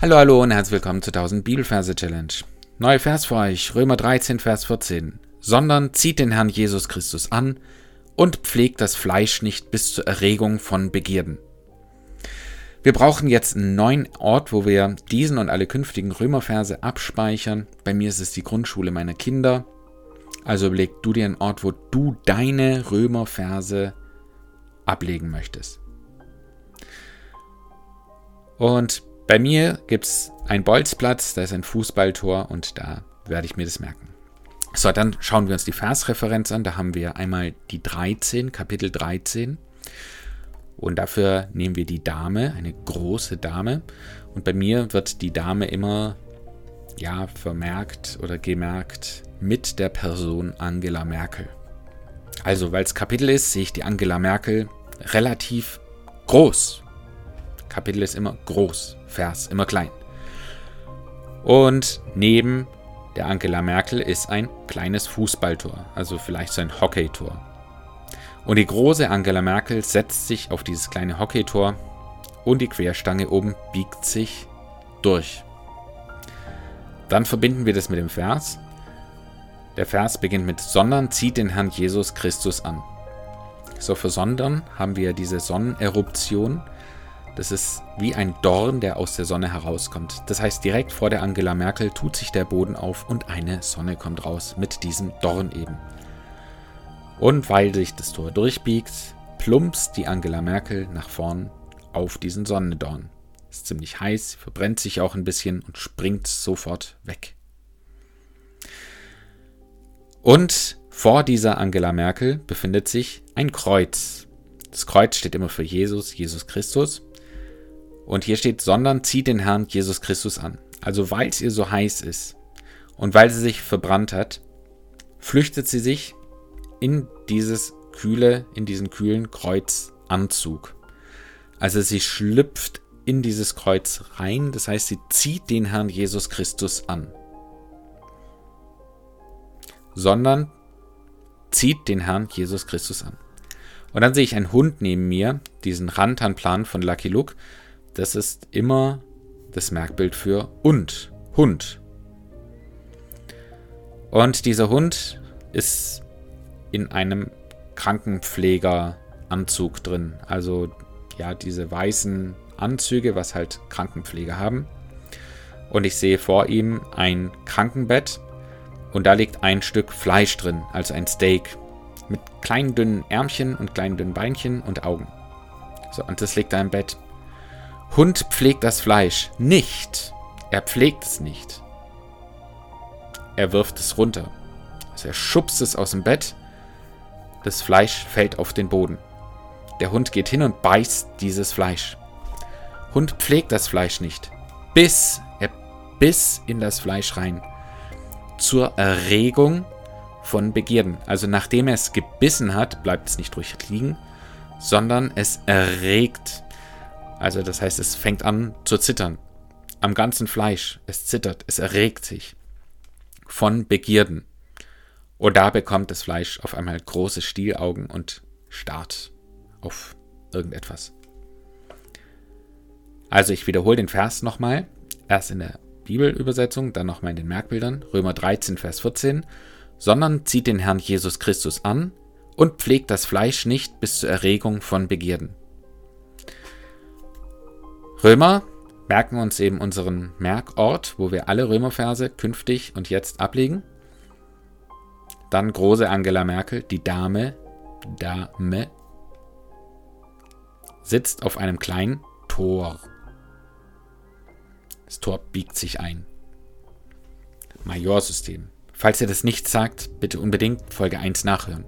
Hallo, hallo und herzlich willkommen zur 1000 Bibelverse Challenge. Neuer Vers für euch, Römer 13, Vers 14. Sondern zieht den Herrn Jesus Christus an und pflegt das Fleisch nicht bis zur Erregung von Begierden. Wir brauchen jetzt einen neuen Ort, wo wir diesen und alle künftigen Römerverse abspeichern. Bei mir ist es die Grundschule meiner Kinder. Also überleg du dir einen Ort, wo du deine Römerverse ablegen möchtest. Und bei mir gibt es einen Bolzplatz, da ist ein Fußballtor und da werde ich mir das merken. So, dann schauen wir uns die Versreferenz an. Da haben wir einmal die 13, Kapitel 13. Und dafür nehmen wir die Dame, eine große Dame. Und bei mir wird die Dame immer ja, vermerkt oder gemerkt mit der Person Angela Merkel. Also, weil es Kapitel ist, sehe ich die Angela Merkel relativ groß. Kapitel ist immer groß, Vers immer klein. Und neben der Angela Merkel ist ein kleines Fußballtor, also vielleicht so ein Hockeytor. Und die große Angela Merkel setzt sich auf dieses kleine Hockeytor und die Querstange oben biegt sich durch. Dann verbinden wir das mit dem Vers. Der Vers beginnt mit Sondern zieht den Herrn Jesus Christus an. So für Sondern haben wir diese Sonneneruption. Das ist wie ein Dorn, der aus der Sonne herauskommt. Das heißt, direkt vor der Angela Merkel tut sich der Boden auf und eine Sonne kommt raus mit diesem Dorn eben. Und weil sich das Tor durchbiegt, plumpst die Angela Merkel nach vorn auf diesen Sonnendorn. Ist ziemlich heiß, verbrennt sich auch ein bisschen und springt sofort weg. Und vor dieser Angela Merkel befindet sich ein Kreuz. Das Kreuz steht immer für Jesus, Jesus Christus. Und hier steht, sondern zieht den Herrn Jesus Christus an. Also weil es ihr so heiß ist und weil sie sich verbrannt hat, flüchtet sie sich in dieses kühle, in diesen kühlen Kreuzanzug. Also sie schlüpft in dieses Kreuz rein, das heißt, sie zieht den Herrn Jesus Christus an. Sondern zieht den Herrn Jesus Christus an. Und dann sehe ich einen Hund neben mir, diesen Rantanplan von Lucky Luke. Das ist immer das Merkbild für und, Hund. Und dieser Hund ist in einem Krankenpflegeranzug drin. Also ja, diese weißen Anzüge, was halt Krankenpfleger haben. Und ich sehe vor ihm ein Krankenbett und da liegt ein Stück Fleisch drin, also ein Steak. Mit kleinen dünnen Ärmchen und kleinen dünnen Beinchen und Augen. So, und das liegt da im Bett. Hund pflegt das Fleisch nicht. Er pflegt es nicht. Er wirft es runter. Also er schubst es aus dem Bett das Fleisch fällt auf den Boden. Der Hund geht hin und beißt dieses Fleisch. Hund pflegt das Fleisch nicht. Biss, er biss in das Fleisch rein. Zur Erregung von Begierden. Also nachdem er es gebissen hat, bleibt es nicht ruhig liegen, sondern es erregt. Also das heißt, es fängt an zu zittern. Am ganzen Fleisch. Es zittert, es erregt sich. Von Begierden. Und da bekommt das Fleisch auf einmal große Stielaugen und starrt auf irgendetwas. Also ich wiederhole den Vers nochmal. Erst in der Bibelübersetzung, dann nochmal in den Merkbildern. Römer 13, Vers 14. Sondern zieht den Herrn Jesus Christus an und pflegt das Fleisch nicht bis zur Erregung von Begierden. Römer merken uns eben unseren Merkort, wo wir alle Römerverse künftig und jetzt ablegen. Dann große Angela Merkel, die Dame, Dame, sitzt auf einem kleinen Tor. Das Tor biegt sich ein. Majorsystem. Falls ihr das nicht sagt, bitte unbedingt Folge 1 nachhören.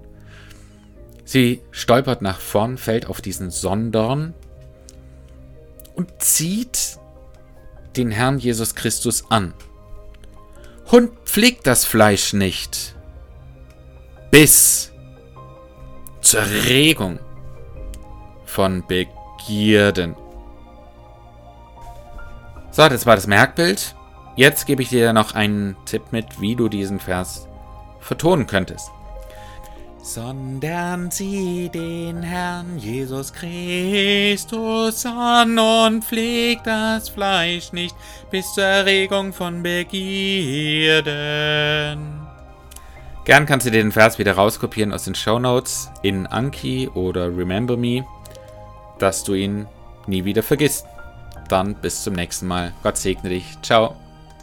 Sie stolpert nach vorn, fällt auf diesen Sondorn und zieht den Herrn Jesus Christus an. Hund pflegt das Fleisch nicht bis zur Regung von Begierden. So, das war das Merkbild. Jetzt gebe ich dir noch einen Tipp mit, wie du diesen Vers vertonen könntest. Sondern sieh den Herrn Jesus Christus an und pflegt das Fleisch nicht bis zur Erregung von Begierden. Gern kannst du dir den Vers wieder rauskopieren aus den Show Notes in Anki oder Remember Me, dass du ihn nie wieder vergisst. Dann bis zum nächsten Mal. Gott segne dich. Ciao.